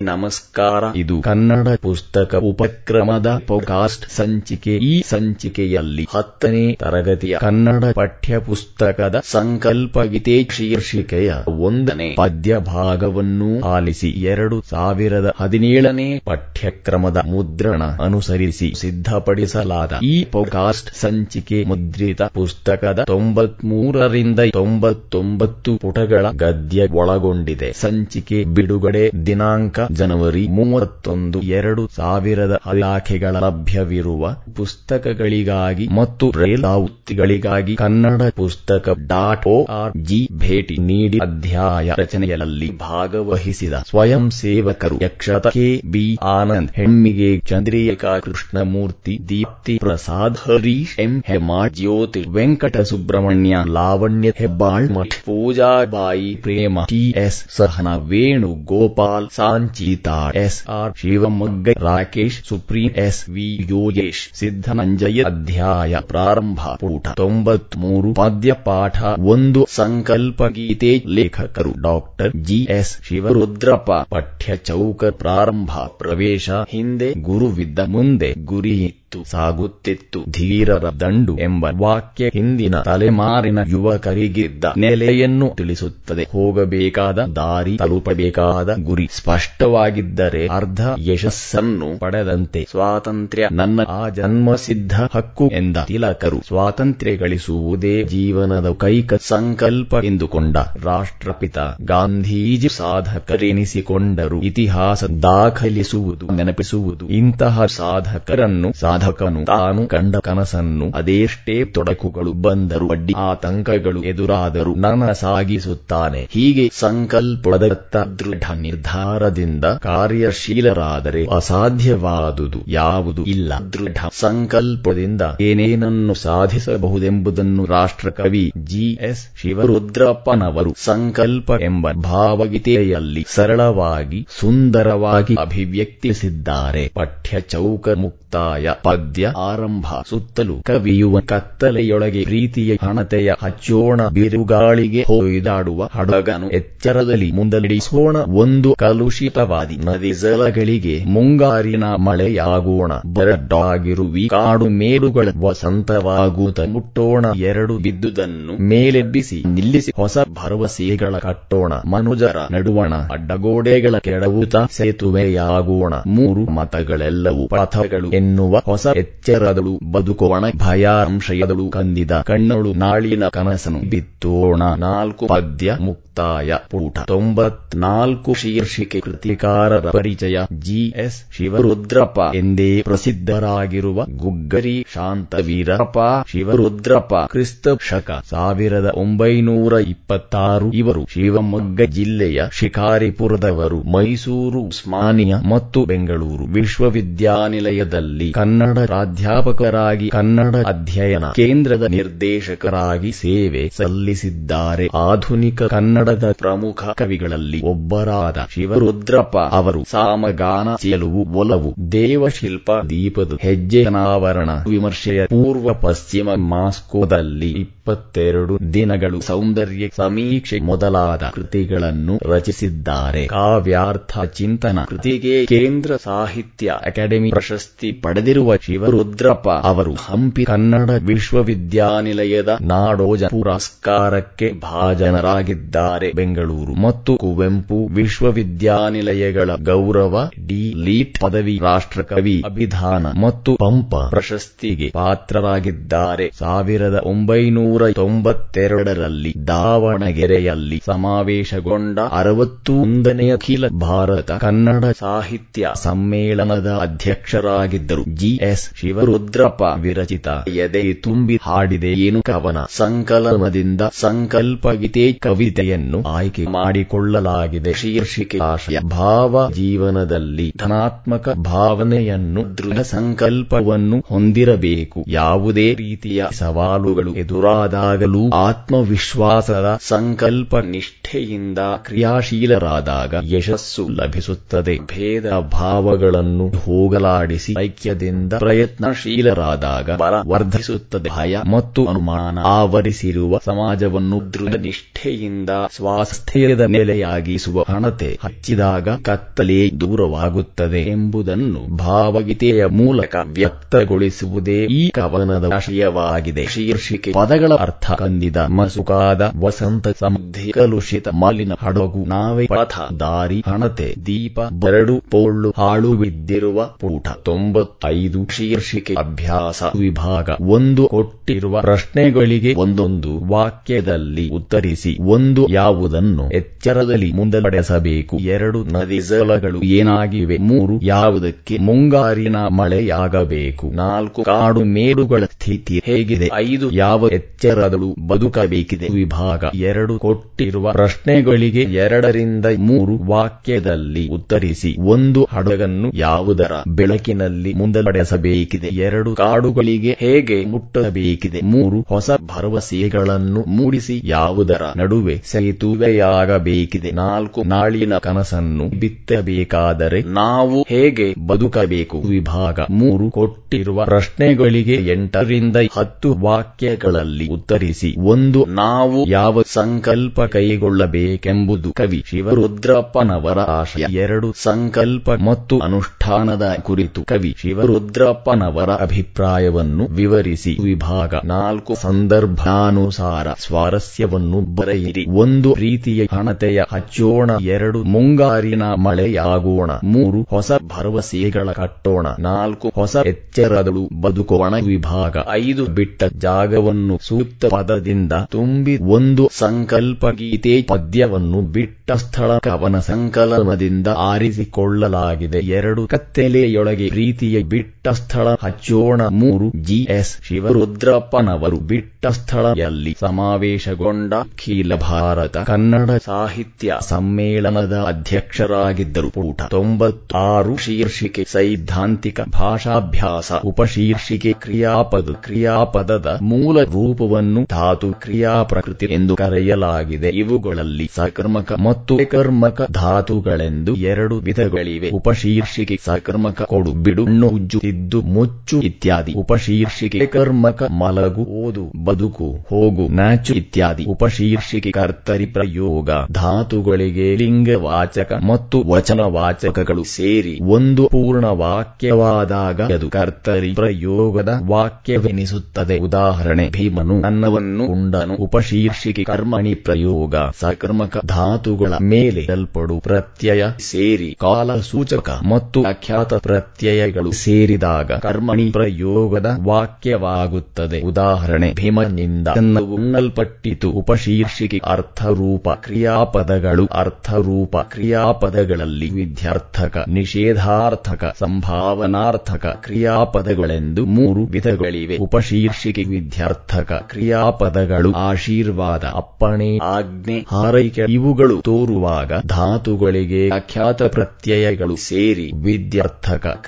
ನಮಸ್ಕಾರ. ಇದು ಕನ್ನಡ ಪುಸ್ತಕ ಉಪಕ್ರಮದ ಪೋಕಾಸ್ಟ್ ಸಂಚಿಕೆ. ಈ ಸಂಚಿಕೆಯಲ್ಲಿ ಹತ್ತನೇ ತರಗತಿಯ ಕನ್ನಡ ಪಠ್ಯ ಪುಸ್ತಕದ ಸಂಕಲ್ಪಗೀತೆ ಶೀರ್ಷಿಕೆಯ ಒಂದನೇ ಪದ್ಯ ಭಾಗವನ್ನು ಆಲಿಸಿ ಎರಡು ಸಾವಿರದ ಹದಿನೇಳನೇ ಪಠ್ಯಕ್ರಮದ ಮುದ್ರಣ ಅನುಸರಿಸಿ ಸಿದ್ಧಪಡಿಸಲಾದ ಈ ಪೋಕಾಸ್ಟ್ ಸಂಚಿಕೆ ಮುದ್ರಿತ ಪುಸ್ತಕದ ತೊಂಬತ್ಮೂರರಿಂದ ತೊಂಬತ್ತೊಂಬತ್ತು ಪುಟಗಳ ಗದ್ಯ ಒಳಗೊಂಡಿದೆ. ಸಂಚಿಕೆ ಬಿಡುಗಡೆ ದಿನಾಂಕ ಜನವರಿ ಮೂವತ್ತೊಂದು, ಎರಡು ಸಾವಿರದ ಇಲಾಖೆಗಳ ಲಭ್ಯವಿರುವ ಪುಸ್ತಕಗಳಿಗಾಗಿ ಮತ್ತು ರೇಲಾವೃತ್ತಿಗಳಿಗಾಗಿ ಕನ್ನಡ ಪುಸ್ತಕ ಡಾಟ್ ಆರ್ ಜಿ ಭೇಟಿ ನೀಡಿ ಅಧ್ಯಾಯ ರಚನೆಯಲ್ಲಿ ಭಾಗವಹಿಸಿದ ಸ್ವಯಂ ಸೇವಕರು ಯಕ್ಷತ ಕೆ ಬಿ ಆನಂದ್ ಹೆಣ್ಮಿಗೆ Chandrika Krishnamurthy, Deepti Prasad, Harish M ಹೆಮಾಡ್ Jyothi Venkata Subrahmanya, Lavanya Hebbal, Math Poojabai Prema T S Sahana Venu Gopal Sanchita S. R. Shivamogga, Rakesh, supreme, S. V. Yogesh. Siddhananjaya ಅಧ್ಯಾಯ ಪ್ರಾರಂಭ ಪುಟ ತೊಂಬತ್ಮೂರು. ಪದ್ಯ ಪಾಠ ಒಂದು ಸಂಕಲ್ಪ ಗೀತೆ ಲೇಖಕರು ಡಾಕ್ಟರ್ ಜಿ. ಎಸ್. ಶಿವರುದ್ರಪ್ಪ. ಪಠ್ಯ ಚೌಕ ಪ್ರಾರಂಭ ಪ್ರವೇಶ ಹಿಂದೆ ಗುರುವಿದ್ದ ಮುಂದೆ ಗುರಿಯಿತ್ತು ಸಾಗುತ್ತಿತ್ತು. ಧೀರರ ದಂಡು ಎಂಬ ವಾಕ್ಯ ಹಿಂದಿನ ತಲೆಮಾರಿನ ಯುವಕರಿಗಿದ್ದ ನೆಲೆಯನ್ನು ತಿಳಿಸುತ್ತದೆ. ಹೋಗಬೇಕಾದ ದಾರಿ ತಲುಪಬೇಕಾದ ಗುರಿ ಸ್ಪಷ್ಟವಾಗಿದ್ದರೆ ಅರ್ಧ ಯಶಸ್ಸನ್ನು ಪಡೆದಂತೆ ಸ್ವಾತಂತ್ರ್ಯ ನನ್ನ ಆ ಜನ್ಮಸಿದ್ಧ ಹಕ್ಕು ಎಂದ ತಿಲಕರು ಸ್ವಾತಂತ್ರ್ಯ ಗಳಿಸುವುದೇ ಜೀವನದ ಕೈಕ ಸಂಕಲ್ಪ ಎಂದುಕೊಂಡ ರಾಷ್ಟ್ರಪಿತ ಗಾಂಧೀಜಿ ಸಾಧಕರೆನಿಸಿಕೊಂಡರು. ಇತಿಹಾಸ ದಾಖಲಿಸುವುದು, ನೆನಪಿಸುವುದು ಇಂತಹ ಸಾಧಕರನ್ನು ಸಾಧಕನು ತಾನು ಕಂಡ ಕನಸನ್ನು ಅದೆಷ್ಟೇ ತೊಡಕುಗಳು ಬಂದರು ಅಡ್ಡಿ ಆತಂಕಗಳು ಎದುರಾದರೂ ನನಸಾಗಿಸುತ್ತಾನೆ ಸಾಗಿಸುತ್ತಾನೆ. ಹೀಗೆ ಸಂಕಲ್ಪದತ್ತ ದೃಢ ನಿರ್ಧಾರದಿಂದ ಕಾರ್ಯಶೀಲರಾದರೆ ಅಸಾಧ್ಯವಾದುದು ಯಾವುದು ಇಲ್ಲ. ದೃಢ ಸಂಕಲ್ಪದಿಂದ ಏನೇನನ್ನು ಸಾಧಿಸಬಹುದೆಂಬುದನ್ನು ರಾಷ್ಟ್ರಕವಿ ಜಿ. ಎಸ್. ಶಿವರುದ್ರಪ್ಪನವರು ಸಂಕಲ್ಪ ಎಂಬ ಭಾವಗೀತೆಯಲ್ಲಿ ಸರಳವಾಗಿ ಸುಂದರವಾಗಿ ಅಭಿವ್ಯಕ್ತಿಸಿದ್ದಾರೆ. ಪಠ್ಯ ಚೌಕ ಮುಕ್ತಾಯ ಪದ್ಯ ಆರಂಭ ಸುತ್ತಲೂ ಕವಿಯುವ ಕತ್ತಲೆಯೊಳಗೆ ಪ್ರೀತಿಯ ಹಣತೆಯ ಹಚ್ಚೋಣ ಬಿರುಗಾಳಿಗೆ ಹೊಯ್ದಾಡುವ ಹಡಗನು ಎಚ್ಚರದಲ್ಲಿ ಮುಂದಲಿಡಿಸೋಣ ಒಂದು ಕಲುಷಿತವಾದಿ ನದಿ ಜಲಗಳಿಗೆ ಮುಂಗಾರಿನ ಮಳೆಯಾಗೋಣ. ಬರಡಾಗಿರುವಿ ಕಾಡು ಮೇಡುಗಳ ವಸಂತವಾಗುತ್ತ ಮುಟ್ಟೋಣ. ಎರಡು ಬಿದ್ದುದನ್ನು ಮೇಲೆಬ್ಬಿಸಿ ನಿಲ್ಲಿಸಿ ಹೊಸ ಭರವಸೆಗಳ ಕಟ್ಟೋಣ. ಮನುಜರ ನಡುವಣ ಅಡ್ಡಗೋಡೆಗಳ ಕೆಡವುತ ಸೇತುವೆಯಾಗೋಣ. ಮೂರು ಮತಗಳೆಲ್ಲವೂ ಪಥಗಳು ಎನ್ನುವ ಹೊಸ ಎಚ್ಚರದಳು ಬದುಕೋಣ ಭಯಾರಂಶಯದಳು ಕಂದಿದ ಕಣ್ಣಳು ನಾಳಿನ ಕನಸನು ಬಿತ್ತೋಣ. ನಾಲ್ಕು ಪದ್ಯ ಮುಕ್ತಾಯ ಪೂಟ. ತೊಂಬತ್ನಾಲ್ಕು ಶೀರ್ಷಿಕೆ ಕೃತಿಕಾರರ ಪರಿಚಯ. ಜಿ. ಎಸ್. ಶಿವರುದ್ರಪ್ಪ ಎಂದೇ ಪ್ರಸಿದ್ಧರಾಗಿರುವ ಗುಗ್ಗರಿ ಶಾಂತವೀರಪ್ಪ ಶಿವರುದ್ರಪ್ಪ ಕ್ರಿಸ್ತ ಶಕ ಸಾವಿರದ ಒಂಬೈನೂರ ಇಪ್ಪತ್ತಾರು. ಇವರು ಶಿವಮೊಗ್ಗ ಜಿಲ್ಲೆಯ ಶಿಕಾರಿಪುರದವರು. ಮೈಸೂರು, ಉಸ್ಮಾನಿಯಾ ಮತ್ತು ಬೆಂಗಳೂರು ವಿಶ್ವವಿದ್ಯಾನಿಲಯದಲ್ಲಿ ಕನ್ನಡ ಪ್ರಾಧ್ಯಾಪಕರಾಗಿ ಕನ್ನಡ ಅಧ್ಯಯನ, ಕೇಂದ್ರದ ನಿರ್ದೇಶಕರಾಗಿ ಸೇವೆ ಸಲ್ಲಿಸಿದ್ದಾರೆ. ಆಧುನಿಕ ಕನ್ನಡದ ಪ್ರಮುಖ ಕವಿಗಳಲ್ಲಿ ಒಬ್ಬರಾದ ಶಿವರುದ್ರಪ್ಪ ಅವರು ಸಾಮಗಾನ, ಚೆಲುವು, ಒಲವು, ದೇವಶಿಲ್ಪ, ದೀಪದ, ಹೆಜ್ಜೆ, ಅನಾವರಣ, ವಿಮರ್ಶೆಯ ಪೂರ್ವ ಪಶ್ಚಿಮ, ಮಾಸ್ಕೋದಲ್ಲಿ ಇಪ್ಪತ್ತೆರಡು ದಿನಗಳು ಸೌಂದರ್ಯ ಸಮೀಕ್ಷೆ ಮೊದಲಾದ ಕೃತಿಗಳನ್ನು ರಚಿಸಿದ್ದಾರೆ. ಕಾವ್ಯಾರ್ಥ ಚಿಂತನ ಕೃತಿಗೆ ಕೇಂದ್ರ ಸಾಹಿತ್ಯ ಅಕಾಡೆಮಿ ಪ್ರಶಸ್ತಿ ಪಡೆದಿರುವ ಶಿವರುದ್ರಪ್ಪ ಅವರು ಹಂಪಿ ಕನ್ನಡ ವಿಶ್ವವಿದ್ಯಾನಿಲಯದ ನಾಡೋಜ ಪುರಸ್ಕಾರಕ್ಕೆ ಭಾಜನರಾಗಿದ್ದಾರೆ. ಬೆಂಗಳೂರು ಮತ್ತು ಕುವೆಂಪು ವಿಶ್ವವಿದ್ಯಾನಿಲಯಗಳ ಗೌರವ ಡಿ. ಲೀಟ್ ಪದವಿ ರಾಷ್ಟ್ರಕವಿ ಅಭಿಧಾನ ಮತ್ತು ಪಂಪ ಪ್ರಶಸ್ತಿಗೆ ಪಾತ್ರರಾಗಿದ್ದಾರೆ. ಸಾವಿರದ ಒಂಬೈನೂರ ತೊಂಬತ್ತೆರಡರಲ್ಲಿ ದಾವಣಗೆರೆಯಲ್ಲಿ ಸಮಾವೇಶಗೊಂಡ ಅರವತ್ತೊಂದನೆಯ ಅಖಿಲ ಭಾರತ ಕನ್ನಡ ಸಾಹಿತ್ಯ ಸಮ್ಮೇಳನದ ಅಧ್ಯಕ್ಷರಾಗಿದ್ದರು ಜಿ. ಎಸ್. ಶಿವರುದ್ರಪ್ಪ ವಿರಚಿತ. ಎದೆ ತುಂಬಿ ಹಾಡಿದೆ. ಏನು ಕವನ? ಸಂಕಲನದಿಂದ ಸಂಕಲ್ಪಗೀತೆ ಕವಿತೆಯನ್ನು ಆಯ್ಕೆ ಮಾಡಿಕೊಳ್ಳಲಾಗಿದೆ. ಶೀರ್ಷಿಕೆ ಆಶಯ ಭಾವ ಜೀವನದಲ್ಲಿ ಧನಾತ್ಮಕ ಭಾವನೆಯನ್ನು ದೃಢ ಸಂಕಲ್ಪವನ್ನು ಹೊಂದಿರಬೇಕು. ಯಾವುದೇ ರೀತಿಯ ಸವಾಲುಗಳು ಎದುರಾದಾಗಲೂ ಆತ್ಮವಿಶ್ವಾಸದ ಸಂಕಲ್ಪ ನಿಷ್ಠೆಯಿಂದ ಕ್ರಿಯಾಶೀಲರಾದಾಗ ಯಶಸ್ಸು ಲಭಿಸುತ್ತದೆ. ಭೇದ ಭಾವಗಳನ್ನು ಹೋಗಲಾಡಿಸಿ. ಐಕ್ಯದಿಂದ ಪ್ರಯತ್ನಶೀಲರಾದಾಗ ಬಲ ವರ್ಧಿಸುತ್ತದೆ. ಭಯ ಮತ್ತು ಅನುಮಾನ ಆವರಿಸಿರುವ ಸಮಾಜವನ್ನು ದೃಢ ನಿಷ್ಠೆಯಿಂದ ಸ್ವಾಸ್ಥ್ಯದ ನೆಲೆಯಾಗಿಸುವ ಹಣತೆ ಹಚ್ಚಿದಾಗ ಕತ್ತಲೆ ದೂರವಾಗುತ್ತದೆ ಎಂಬುದನ್ನು ಭಾವಗೀತೆಯ ಮೂಲಕ ವ್ಯಕ್ತಗೊಳಿಸುವುದೇ ಈ ಕವನದ ವಿಷಯವಾಗಿದೆ. ಶೀರ್ಷಿಕೆ ಪದಗಳ ಅರ್ಥ ಕಂದಿದ ಮಸುಕಾದ ವಸಂತ ಸಮೃದ್ಧಿ ಕಲುಷಿತ ಮಾಲಿನ ಹಡಗು ನಾವೇ ಪಥ ದಾರಿ ಹಣತೆ ದೀಪ ಬರಡು ಪೋಳು ಹಾಳು ಬಿದ್ದಿರುವ ಪೂಟ ತೊಂಬತ್ತೈದು ಶೀರ್ಷಿಕೆ ಅಭ್ಯಾಸ ವಿಭಾಗ ಒಂದು ಕೊಟ್ಟಿರುವ ಪ್ರಶ್ನೆಗಳಿಗೆ ಒಂದೊಂದು ವಾಕ್ಯದಲ್ಲಿ ಉತ್ತರಿಸಿ, ಒಂದು ಯಾವುದನ್ನು ಎಚ್ಚರದಲ್ಲಿ ಮುಂದಡೆಸಬೇಕು, ಎರಡು ನದಿ ಜಲಗಳು ಏನಾಗಿವೆ, ಮೂರು ಯಾವುದಕ್ಕೆ ಮುಂಗಾರಿನ ಮಳೆಯಾಗಬೇಕು, ನಾಲ್ಕು ಕಾಡು ಮೇಡುಗಳ ಸ್ಥಿತಿ ಹೇಗಿದೆ, ಐದು ಯಾವ ಎಚ್ಚರದಳು ಬದುಕಬೇಕಿದೆ ವಿಭಾಗ ಎರಡು ಕೊಟ್ಟಿರುವ ಪ್ರಶ್ನೆಗಳಿಗೆ ಎರಡರಿಂದ ಮೂರು ವಾಕ್ಯದಲ್ಲಿ ಉತ್ತರಿಸಿ, ಒಂದು ಹಡಗನ್ನು ಯಾವುದರ ಬೆಳಕಿನಲ್ಲಿ ಮುಂದಡೆಸಬೇಕಿದೆ ಎರಡು ಕಾಡುಗಳಿಗೆ ಹೇಗೆ ಮುಟ್ಟಬೇಕಿದೆ. ಮೂರು ಹೊಸ ಭರವಸೆಗಳನ್ನು ಮೂಡಿಸಿ ಯಾವುದರ ನಡುವೆ ಸೇತುವೆಯಾಗಬೇಕಿದೆ ನಾಲ್ಕು ನಾಳಿನ ಕನಸನ್ನು ಬಿತ್ತಬೇಕಾದರೆ ನಾವು ಹೇಗೆ ಬದುಕಬೇಕು? ವಿಭಾಗ ಮೂರು ಕೊಟ್ಟಿರುವ ಪ್ರಶ್ನೆಗಳಿಗೆ ಎಂಟರಿಂದ ಹತ್ತು ವಾಕ್ಯಗಳಲ್ಲಿ ಉತ್ತರಿಸಿ. ಒಂದು, ನಾವು ಯಾವ ಸಂಕಲ್ಪ ಕೈಗೊಳ್ಳಬೇಕೆಂಬುದು. ಕವಿ ಶಿವರುದ್ರಪ್ಪನವರ ಆಶಯ. ಎರಡು, ಸಂಕಲ್ಪ ಮತ್ತು ಅನುಷ್ಠಾನದ ಕುರಿತು. ಕವಿ ಶಿವರುದ್ರಪ್ಪನವರ ಅಭಿಪ್ರಾಯವನ್ನು ವಿವರಿಸಿ. ವಿಭಾಗ ನಾಲ್ಕು. ಸಂದರ್ಭಾನುಸಾರ ಸ್ವಾರಸ್ಯವನ್ನು ಬರೆಯಿರಿ. ಒಂದು. ರೀತಿಯ ಹಣತೆಯ ಹಚ್ಚೋಣ. ಎರಡು. ಮುಂಗಾರಿನ ಮಳೆಯಾಗೋಣ. ಮೂರು. ಹೊಸ ಭರವಸೆಗಳ ಕಟ್ಟೋಣ. ನಾಲ್ಕು. ಹೊಸ ಎಚ್ಚರಗಳು ಬದುಕೋಣ. ವಿಭಾಗ ಐದು. ಬಿಟ್ಟ ಜಾಗವನ್ನು ಸೂಕ್ತ ಪದದಿಂದ ತುಂಬಿ. ಒಂದು. ಸಂಕಲ್ಪ ಗೀತೆ ಪದ್ಯವನ್ನು ಬಿಟ್ಟ ಸ್ಥಳ ಕವನ ಸಂಕಲನದಿಂದ ಆರಿಸಿಕೊಳ್ಳಲಾಗಿದೆ. ಎರಡು. ಕತ್ತಲೆಯೊಳಗೆ ಪ್ರೀತಿಯ لیے بی ಬಿಟ್ಟ ಸ್ಥಳ ಹಚ್ಚೋಣ. ಮೂರು ಜಿಎಸ್ ಶಿವರುದ್ರಪ್ಪನವರು ಬಿಟ್ಟ ಸ್ಥಳದಲ್ಲಿ ಸಮಾವೇಶಗೊಂಡ ಅಖಿಲ ಭಾರತ ಕನ್ನಡ ಸಾಹಿತ್ಯ ಸಮ್ಮೇಳನದ ಅಧ್ಯಕ್ಷರಾಗಿದ್ದರು. ಪೂಟ ತೊಂಬತ್ತಾರು, ಶೀರ್ಷಿಕೆ ಸೈದ್ಧಾಂತಿಕ ಭಾಷಾಭ್ಯಾಸ, ಉಪಶೀರ್ಷಿಕೆ ಕ್ರಿಯಾಪದ, ಕ್ರಿಯಾಪದದ ಮೂಲ ರೂಪವನ್ನು ಧಾತು ಕ್ರಿಯಾ ಪ್ರಕೃತಿ ಎಂದು ಕರೆಯಲಾಗಿದೆ. ಇವುಗಳಲ್ಲಿ ಸಕರ್ಮಕ ಮತ್ತು ಕರ್ಮಕ ಧಾತುಗಳೆಂದು ಎರಡು ವಿಧಗಳಿವೆ. ಉಪಶೀರ್ಷಿಕೆ ಸಕರ್ಮಕ, ಕೊಡು, ಬಿಡು ತಿದ್ದು ಮುಚ್ಚು ಇತ್ಯಾದಿ. ಉಪಶೀರ್ಷಿಕೆ ಕರ್ಮಕ ಮಲಗು, ಓದು, ಬದುಕು, ಹೋಗು, ನಾಚು ಇತ್ಯಾದಿ. ಉಪಶೀರ್ಷಿಕೆ ಕರ್ತರಿ ಪ್ರಯೋಗ. ಧಾತುಗಳಿಗೆ ಲಿಂಗವಾಚಕ ಮತ್ತು ವಚನವಾಚಕಗಳು ಸೇರಿ ಒಂದು ಪೂರ್ಣ ವಾಕ್ಯವಾದಾಗ ಅದು ಕರ್ತರಿ ಪ್ರಯೋಗದ ವಾಕ್ಯವೆನಿಸುತ್ತದೆ. ಉದಾಹರಣೆ, ಭೀಮನು ಅನ್ನವನ್ನು ಉಂಡನು. ಉಪಶೀರ್ಷಿಕೆ ಕರ್ಮಣಿ ಪ್ರಯೋಗ. ಸಕರ್ಮಕ ಧಾತುಗಳ ಮೇಲೆ ಅಲ್ಪಡು ಪ್ರತ್ಯಯ ಸೇರಿ ಕಾಲ ಸೂಚಕ ಮತ್ತು ಅಖ್ಯಾತ ಪ್ರತ್ಯಯಗಳು ಸೇರಿದಾಗ ಕರ್ಮಣಿ ಪ್ರಯೋಗದ ವಾಕ್ಯವಾಗುತ್ತದೆ. ಉದಾಹರಣೆ, ಭೀಮನಿಂದ ಅನ್ನವು ಉಣ್ಣಲ್ಪಟ್ಟಿತು. ಉಪಶೀರ್ಷಿಕೆ, ಅರ್ಥರೂಪ, ಕ್ರಿಯಾಪದಗಳು. ಅರ್ಥರೂಪ, ಕ್ರಿಯಾಪದಗಳಲ್ಲಿ ವಿದ್ಯಾರ್ಥಕ, ನಿಷೇಧಾರ್ಥಕ, ಸಂಭಾವನಾರ್ಥಕ ಕ್ರಿಯಾಪದಗಳೆಂದು ಮೂರು ವಿಧಗಳಿವೆ. ಉಪಶೀರ್ಷಿಕೆ, ವಿದ್ಯಾರ್ಥಕ, ಕ್ರಿಯಾಪದಗಳು. ಆಶೀರ್ವಾದ, ಅಪ್ಪಣೆ, ಆಜ್ಞೆ, ಹಾರೈಕೆ, ಇವುಗಳು ತೋರುವಾಗ ಧಾತುಗಳಿಗೆ ಅಖ್ಯಾತ ಪ್ರತ್ಯಯಗಳು ಸೇರಿ ವಿದ್ಯಾರ್ಥಕ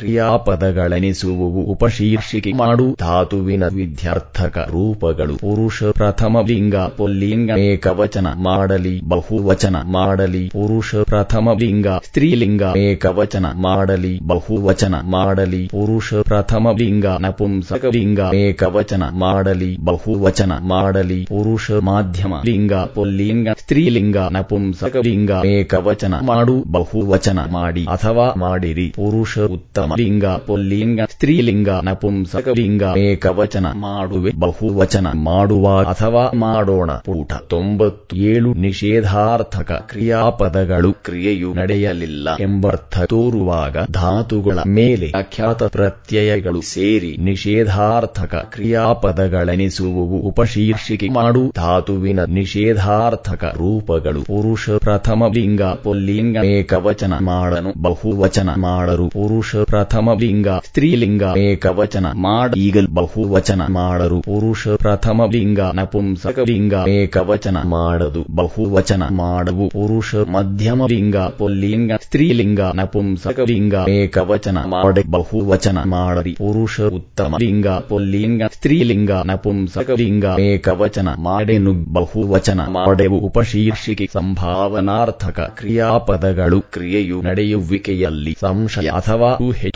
ಕ್ರಿಯಾಪದಗಳೆನಿಸುವುವು ಉಪಶೀರ್ಷಿಕೆ ಮಾಡು. ಧಾತುವಿನ ವಿದ್ಯಾರ್ಥಕ ರೂಪಗಳು, ಪುರುಷ ಪ್ರಥಮ ಲಿಂಗ, ಪುಲ್ಲಿಂಗ, ಏಕವಚನ ಮಾಡಲಿ, ಬಹುವಚನ ಮಾಡಲಿ, ಪುರುಷ ಪ್ರಥಮ ಲಿಂಗ, ಸ್ತ್ರೀಲಿಂಗ, ಏಕವಚನ ಮಾಡಲಿ, ಬಹುವಚನ ಮಾಡಲಿ, ಪುರುಷ ಪ್ರಥಮ ಲಿಂಗ, ನಪುಂಸಕ ಲಿಂಗ, ಏಕವಚನ ಮಾಡಲಿ, ಬಹುವಚನ ಮಾಡಲಿ, ಪುರುಷ ಮಾಧ್ಯಮ ಲಿಂಗ, ಪುಲ್ಲಿಂಗ, ಸ್ತ್ರೀಲಿಂಗ, ನಪುಂಸಕ ಲಿಂಗ, ಏಕವಚನ ಮಾಡು, ಬಹುವಚನ ಮಾಡಿ ಅಥವಾ ಮಾಡಿರಿ. ಪುರುಷ ಉತ್ತಮ ಲಿಂಗ, ಪುಲ್ಲಿಂಗ ಸ್ತ್ರೀಲಿಂಗ ನಪುಂಸಕ ಲಿಂಗ, ಏಕವಚನ ಮಾಡುವೆ, ಬಹುವಚನ ಮಾಡುವ ಅಥವಾ ಮಾಡೋಣ. ಪೂಟ ತೊಂಬತ್ತು ಏಳು ನಿಷೇಧಾರ್ಥಕ ಕ್ರಿಯಾಪದಗಳು ಕ್ರಿಯೆಯು ನಡೆಯಲಿಲ್ಲ ಎಂಬರ್ಥ ತೋರುವಾಗ ಧಾತುಗಳ ಮೇಲೆ ಅಖ್ಯಾತ ಪ್ರತ್ಯಯಗಳು ಸೇರಿ ನಿಷೇಧಾರ್ಥಕ ಕ್ರಿಯಾಪದಗಳೆನಿಸುವವು. ಉಪಶೀರ್ಷಿಕೆ ಮಾಡು. ಧಾತುವಿನ ನಿಷೇಧಾರ್ಥಕ ರೂಪಗಳು ಪುರುಷ ಪ್ರಥಮ ಲಿಂಗ, ಪುಲ್ಲಿಂಗ, ಏಕವಚನ ಮಾಡನು. ಬಹುವಚನ ಮಾಡರು. ಪುರುಷ ಪ್ರಥಮ ಲಿಂಗ ಸ್ತ್ರೀಲಿಂಗ. ಏಕವಚನ ಮಾಡ ಈಗಲ್ ಬಹುವಚನ ಮಾಡರು. ಪುರುಷ ಪ್ರಥಮ ಲಿಂಗ, ನಪುಂಸಕ ಲಿಂಗ. ಏಕವಚನ ಮಾಡದು. ಬಹುವಚನ ಮಾಡವು. ಪುರುಷ ಮಧ್ಯಮ ಲಿಂಗ, ಪುಲ್ಲಿಂಗ. ಸ್ತ್ರೀಲಿಂಗ, ನಪುಂಸಕ ಲಿಂಗ. ಏಕವಚನ ಮಾಡೆ ಬಹುವಚನ ಮಾಡರಿ. ಪುರುಷ ಉತ್ತಮ ಲಿಂಗ, ಪುಲ್ಲಿಂಗ. ಸ್ತ್ರೀಲಿಂಗ, ನಪುಂಸಕ ಲಿಂಗ. ಏಕವಚನ ಮಾಡೆನು? ಬಹುವಚನ ಮಾಡೆವು. ಉಪಶೀರ್ಷಿಕೆ ಸಂಭಾವನಾರ್ಥಕ ಕ್ರಿಯಾಪದಗಳು. ಕ್ರಿಯೆಯು ನಡೆಯುವಿಕೆಯಲ್ಲಿ ಸಂಶಯ ಅಥವಾ ಊಹೆ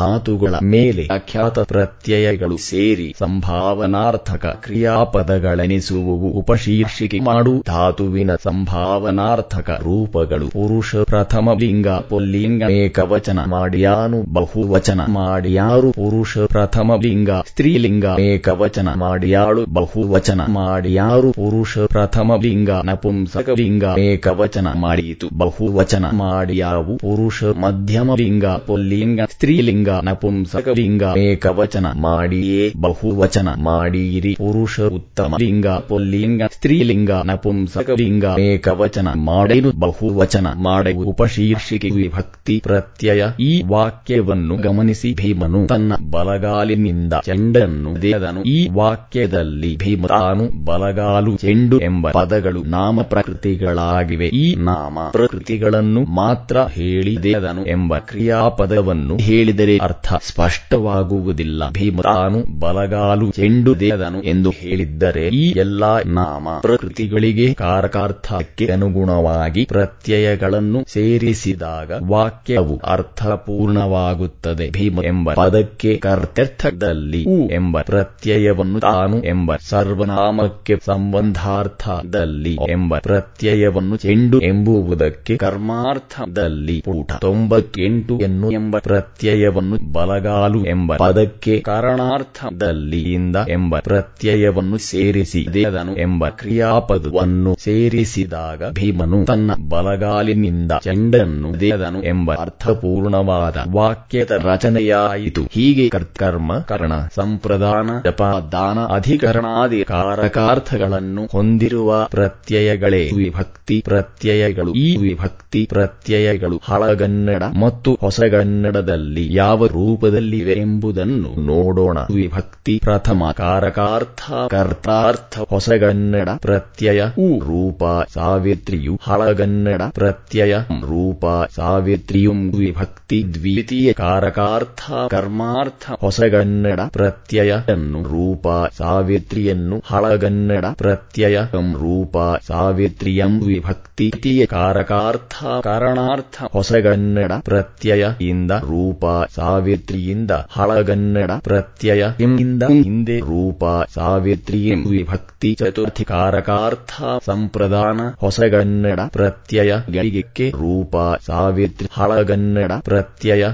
ಧಾತುಗಳ ಮೇಲೆ ಅಖ್ಯಾತ ಪ್ರತ್ಯಯಗಳು ಸೇರಿ ಸಂಭಾವನಾರ್ಥಕ ಕ್ರಿಯಾಪದಗಳೆನಿಸುವವು ಉಪಶೀರ್ಷಿಕೆ ಮಾಡು. ಧಾತುವಿನ ಸಂಭಾವನಾರ್ಥಕ ರೂಪಗಳು. ಪುರುಷ ಪ್ರಥಮ ಲಿಂಗ, ಪುಲ್ಲಿಂಗ, ಏಕವಚನ ಮಾಡಿಯಾನು, ಬಹುವಚನ ಮಾಡಿಯಾರು. ಪುರುಷ ಪ್ರಥಮ ಲಿಂಗ, ಸ್ತ್ರೀಲಿಂಗ, ಏಕವಚನ ಮಾಡಿಯಾಳು, ಬಹುವಚನ ಮಾಡಿಯಾರು. ಪುರುಷ ಪ್ರಥಮ ಲಿಂಗ, ನಪುಂಸಕ ಲಿಂಗ, ಏಕವಚನ ಮಾಡಿತು ಬಹುವಚನ ಮಾಡಿಯಾವು. ಪುರುಷ ಮಧ್ಯಮ ಲಿಂಗ, ಪುಲ್ಲಿಂಗ, ಸ್ತ್ರೀಲಿಂಗ ನಪುಂಸಕ ಲಿಂಗ ಏಕವಚನ ಮಾಡಿಯೇ ಬಹುವಚನ ಮಾಡಿಯಿರಿ. ಪುರುಷ ಉತ್ತಮ ಲಿಂಗ ಪುಲ್ಲಿಂಗ ಸ್ತ್ರೀಲಿಂಗ ನಪುಂಸಕ ಲಿಂಗ ಏಕವಚನ ಮಾಡಲು ಬಹುವಚನ ಮಾಡೆವು ಉಪಶೀರ್ಷಿಕೆ ವಿಭಕ್ತಿ ಪ್ರತ್ಯಯ. ಈ ವಾಕ್ಯವನ್ನು ಗಮನಿಸಿ ಭೀಮನು ತನ್ನ ಬಲಗಾಲಿನಿಂದ ಚೆಂಡನ್ನು ದೇದನು ಈ ವಾಕ್ಯದಲ್ಲಿ ಭೀಮ ತಾನು ಬಲಗಾಲು ಚೆಂಡು ಎಂಬ ಪದಗಳು ನಾಮ ಪ್ರಕೃತಿಗಳಾಗಿವೆ. ಈ ನಾಮ ಪ್ರಕೃತಿಗಳನ್ನು ಮಾತ್ರ ಹೇಳಿದೆದನು ಎಂಬ ಕ್ರಿಯಾಪದವನ್ನು ಹೇಳಿದರೆ ಅರ್ಥ ಸ್ಪಷ್ಟವಾಗುವುದಿಲ್ಲ. ಭೀಮ ತಾನು ಬಲಗಾಲು ಚೆಂಡು ದೇದನು ಎಂದು ಹೇಳಿದ್ದರೆ ಈ ಎಲ್ಲಾ ನಾಮ ಪ್ರಕೃತಿಗಳಿಗೆ ಕಾರಕಾರ್ಥಕ್ಕೆ ಅನುಗುಣವಾಗಿ ಪ್ರತ್ಯಯಗಳನ್ನು ಸೇರಿಸಿದಾಗ ವಾಕ್ಯವು ಅರ್ಥಪೂರ್ಣವಾಗುತ್ತದೆ. ಭೀಮ ಎಂಬ ಪದಕ್ಕೆ ಕರ್ತರ್ಥದಲ್ಲಿ ಉ ಎಂಬ ಪ್ರತ್ಯಯವನ್ನು ತಾನು ಎಂಬ ಸರ್ವನಾಮಕ್ಕೆ ಸಂಬಂಧಾರ್ಥದಲ್ಲಿ ಎಂಬ ಪ್ರತ್ಯಯವನ್ನು ಚೆಂಡು ಎಂಬುವುದಕ್ಕೆ ಕರ್ಮಾರ್ಥದಲ್ಲಿ ಪೂಟ ತೊಂಬತ್ತೆಂಟು ಎನ್ನು ಎಂಬ ಪ್ರತ್ಯಯವನ್ನು ಬಲಗಾಲು ಎಂಬ ಪದಕ್ಕೆ ಕಾರಣಾರ್ಥದಲ್ಲಿಯಿಂದ ಎಂಬ ಪ್ರತ್ಯಯವನ್ನು ಸೇರಿಸಿ ದೇದನು ಎಂಬ ಕ್ರಿಯಾಪದವನ್ನು ಸೇರಿಸಿದಾಗ ಭೀಮನು ತನ್ನ ಬಲಗಾಲಿನಿಂದ ಚೆಂಡನ್ನು ದೇದನು ಎಂಬ ಅರ್ಥಪೂರ್ಣವಾದ ವಾಕ್ಯದ ರಚನೆಯಾಯಿತು. ಹೀಗೆ ಕರ್ಕರ್ಮ, ಕರ್ಣ, ಸಂಪ್ರದಾನ, ಜಪಾದಾನ, ಅಧಿಕರಣಾದಿ ಕಾರಕಾರ್ಥಗಳನ್ನು ಹೊಂದಿರುವ ಪ್ರತ್ಯಯಗಳೇ. ವಿಭಕ್ತಿ ಪ್ರತ್ಯಯಗಳು. ಈ ವಿಭಕ್ತಿ ಪ್ರತ್ಯಯಗಳು ಹಳಗನ್ನಡ ಮತ್ತು ಹೊಸಗನ್ನಡದಲ್ಲಿ ಯಾವ ರೂಪದಲ್ಲಿವೆ ಎಂಬುದನ್ನು ನೋಡೋಣ. ವಿಭಕ್ತಿ ಪ್ರಥಮ ಕಾರಕಾರ್ಥ ಕರ್ತಾರ್ಥ ಹೊಸಗನ್ನಡ ಪ್ರತ್ಯಯ ಉ ರೂಪ ಸಾವಿತ್ರಿಯು ಹಳಗನ್ನಡ ಪ್ರತ್ಯಯ ರೂಪ ಸಾವಿತ್ರಿಯುಂ ವಿಭಕ್ತಿ ದ್ವಿತೀಯ ಕಾರಕಾರ್ಥ ಕರ್ಮಾರ್ಥ ಹೊಸಗನ್ನಡ ಪ್ರತ್ಯಯನ್ನು ರೂಪ ಸಾವಿತ್ರಿಯನ್ನು ಹಳಗನ್ನಡ ಪ್ರತ್ಯಯ ರೂಪ ಸಾವಿತ್ರಿಯಂ ವಿಭಕ್ತಿ ಕಾರಕಾರ್ಥ ಕಾರಣಾರ್ಥ ಹೊಸಗನ್ನಡ ಪ್ರತ್ಯಯ ಇಂದ ರೂಪ ಸಾವಿತ್ರಿಯಿಂದ ಹಳಗನ್ನಡ ಪ್ರತ್ಯಯ ಇಂದ ಹಿಂದೆ ರೂಪ ಸಾವಿತ್ರಿಯ ವಿಭಕ್ತಿ ಚತುರ್ಥಿ ಕಾರಕಾರ್ಥ ಸಂಪ್ರದಾನ ಹೊಸಗನ್ನಡ ಪ್ರತ್ಯಯ ಗಳಿಗೆ ರೂಪ ಸಾವಿತ್ರಿ ಹಳಗನ್ನಡ ಪ್ರತ್ಯಯ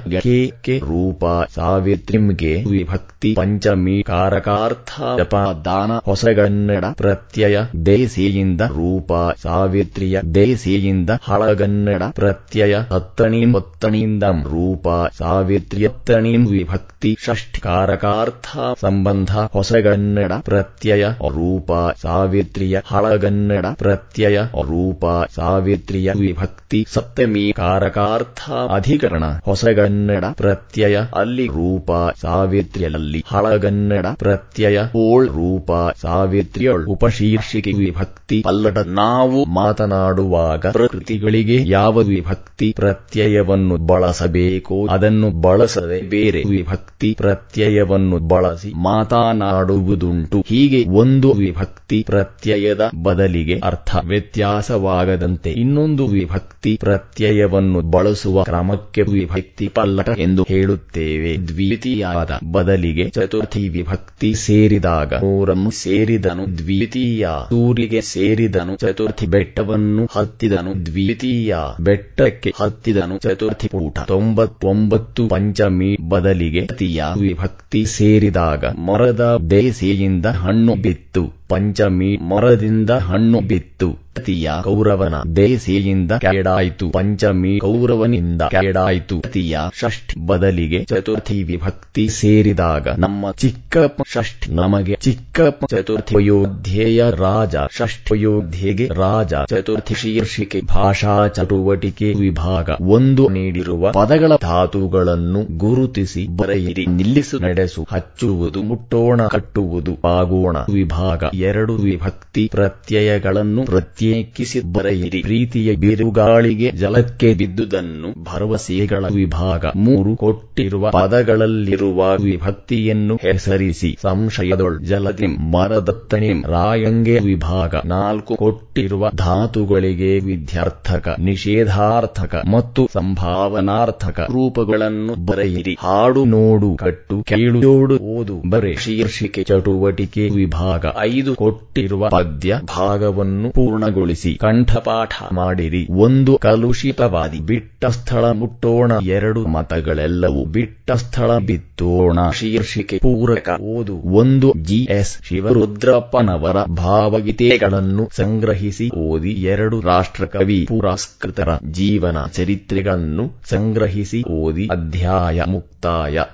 ಗೆ ರೂಪ ಸಾವಿತ್ರಿಂಗೆ ವಿಭಕ್ತಿ ಪಂಚಮಿ ಕಾರಕಾರ್ಥ ಜಪ ದಾನ ಹೊಸಗನ್ನಡ ಪ್ರತ್ಯಯ ದೇಸಿಯಿಂದ ರೂಪ ಸಾವಿತ್ರಿಯ ದೇಸಿಯಿಂದ ಹಳಗನ್ನಡ ಪ್ರತ್ಯಯ ಹತ್ತಣಿ ಹೊತ್ತಣಿಯಿಂದ ರೂಪ ಸಾವಿತ್ರಿ ಹತ್ತಣಿ ವಿಭಕ್ತಿ ಷಷ್ಠಿ ಕಾರಕಾರ್ಥ ಸಂಬಂಧ ಹೊಸಗನ್ನಡ ಪ್ರತ್ಯಯ ರೂಪ ಸಾವಿತ್ರಿಯ ಹಳಗನ್ನಡ ಪ್ರತ್ಯಯ ರೂಪ ಸಾವಿತ್ರಿಯ ವಿಭಕ್ತಿ ಸಪ್ತಮಿ ಕಾರಕಾರ್ಥ ಅಧಿಕರಣ ಹೊಸಗನ್ನಡ ಪ್ರತ್ಯಯ ಅಲ್ಲಿ ರೂಪ ಸಾವಿತ್ರಿಯಲ್ಲಿ ಹಳಗನ್ನಡ ಪ್ರತ್ಯಯ ಓಳ್ ರೂಪ ಸಾವಿತ್ರಿಯೊಳ್ ಉಪಶೀರ್ಷಿಕೆ ವಿಭಕ್ತಿ ಪಲ್ಲಟ ನಾವು ಮಾತನಾಡುವಾಗ ಪ್ರಕೃತಿಗಳಿಗೆ ಯಾವ ವಿಭಕ್ತಿ ಪ್ರತ್ಯಯವನ್ನು ಬಳಸಬೇಕು ಅದನ್ನು ಬಳಸದೆ ಬೇರೆ. ವಿಭಕ್ತಿ ಪ್ರತ್ಯಯವನ್ನು ಬಳಸಿ ಮಾತನಾಡುವುದುಂಟು. ಹೀಗೆ ಒಂದು ವಿಭಕ್ತಿ ಪ್ರತ್ಯಯದ ಬದಲಿಗೆ ಅರ್ಥ ವ್ಯತ್ಯಾಸವಾಗದಂತೆ ಇನ್ನೊಂದು ವಿಭಕ್ತಿ ಪ್ರತ್ಯಯವನ್ನು ಬಳಸುವ ಕ್ರಮಕ್ಕೆ ವಿಭಕ್ತಿ ಪಲ್ಲಟ ಎಂದು ಹೇಳುತ್ತೇವೆ. ದ್ವಿತೀಯಾದ ಬದಲಿಗೆ ಚತುರ್ಥಿ ವಿಭಕ್ತಿ ಸೇರಿದಾಗ ಮೂರನ್ನು ಸೇರಿದನು ದ್ವಿತೀಯ. ಸೂರಿಗೆ ಸೇರಿದನು ಚತುರ್ಥಿ ಬೆಟ್ಟವನ್ನು ಹತ್ತಿದನು ದ್ವಿತೀಯ. ಬೆಟ್ಟಕ್ಕೆ ಹತ್ತಿದನು ಚತುರ್ಥಿ ಪೂಟ. ತೊಂಬತ್ತೊಂಬತ್ತು ಪಂಚಮಿ ಬದಲಿಗೆ ಅತಿಯ ವಿಭಕ್ತಿ ಸೇರಿದಾಗ ಮರದ ದೇಸಿಯಿಂದ ಹಣ್ಣು ಬಿತ್ತು. ಪಂಚಮಿ ಮರದಿಂದ ಹಣ್ಣು ಬಿತ್ತು. ಅತಿಯ ಕೌರವನ ದೇಸಿಯಿಂದ ಕೆಡಾಯಿತು. ಪಂಚಮಿ ಕೌರವನಿಂದ ಕೆಡಾಯಿತು. ತೃತೀಯ ಷಷ್ಠಿ ಬದಲಿಗೆ ಚತುರ್ಥಿ ವಿಭಕ್ತಿ ಸೇರಿದಾಗ ನಮ್ಮ ಚಿಕ್ಕಪ್ಪ ಷಷ್ಠಿ ನಮಗೆ ಚಿಕ್ಕಪ್ಪ ಚತುರ್ಥಿ ಅಯೋಧ್ಯೆಯ ರಾಜ ಷಷ್ಠ ಅಯೋಧ್ಯೆಗೆ ರಾಜ ಚತುರ್ಥಿ ಶೀರ್ಷಿಕೆ ಭಾಷಾ ಚಟುವಟಿಕೆ ವಿಭಾಗ ಒಂದು ನೀಡಿರುವ ಪದಗಳ ಧಾತುಗಳನ್ನು ಗುರುತಿಸಿ ಬರೆಯಿರಿ. ನಿಲ್ಲಿಸು, ನಡೆಸು, ಹಚ್ಚುವುದು, ಮುಟ್ಟೋಣ, ಕಟ್ಟುವುದು ಆಗೋಣ ವಿಭಾಗ ಎರಡು ವಿಭಕ್ತಿ ಪ್ರತ್ಯಯಗಳನ್ನು ಪ್ರತ್ಯೇಕಿಸಿ ಬರೆಯಿರಿ. ಪ್ರೀತಿಯ ಬಿರುಗಾಳಿಗೆ ಜಲಕ್ಕೆ ಬಿದ್ದುದನ್ನು ಭರವಸೆಗಳ ವಿಭಾಗ. ಮೂರು ಕೊಟ್ಟಿರುವ ಪದಗಳಲ್ಲಿರುವ ವಿಭಕ್ತಿಯನ್ನು ಹೆಸರಿಸಿ. ಸಂಶಯದೊಳ್ ಜಲದಿಂ ಮರದತ್ತನಿಂ ರಾಯಂಗೆ ವಿಭಾಗ. ನಾಲ್ಕು ಕೊಟ್ಟಿರುವ ಧಾತುಗಳಿಗೆ ವಿದ್ಯಾರ್ಥಕ, ನಿಷೇಧಾರ್ಥಕ ಮತ್ತು ಸಂಭಾವನಾರ್ಥಕ ರೂಪಗಳನ್ನು ಬರೆಯಿರಿ. ಹಾಡು, ನೋಡು, ಕಟ್ಟು, ಕೇಳು ಓದು, ಬರೆ. ಶೀರ್ಷಿಕೆ, ಚಟುವಟಿಕೆ ವಿಭಾಗ. ಐದು ಕೊಟ್ಟಿರುವ ಪದ್ಯ ಭಾಗವನ್ನು ಪೂರ್ಣಗೊಳಿಸಿ ಕಂಠಪಾಠ ಮಾಡಿರಿ. ಒಂದು, ಕಲುಷಿತವಾದಿ. ಬಿಟ್ಟ ಸ್ಥಳ ಮುಟ್ಟೋಣ. ಎರಡು, ಮತಗಳೆಲ್ಲವೂ ಬಿಟ್ಟ ಸ್ಥಳ ಬಿತ್ತೋಣ ಶೀರ್ಷಿಕೆ ಪೂರಕ. ಓದು. ಒಂದು ಜಿಎಸ್ ಶಿವರುದ್ರಪ್ಪನವರ ಭಾವಗೀತೆಗಳನ್ನು ಸಂಗ್ರಹಿಸಿ ಓದಿ. ಎರಡು, ರಾಷ್ಟ್ರಕವಿ ಪುರಸ್ಕೃತರ ಜೀವನ ಚರಿತ್ರೆಗಳನ್ನು ಸಂಗ್ರಹಿಸಿ ಓದಿ. ಅಧ್ಯಾಯ ಮುಕ್ತಾಯ.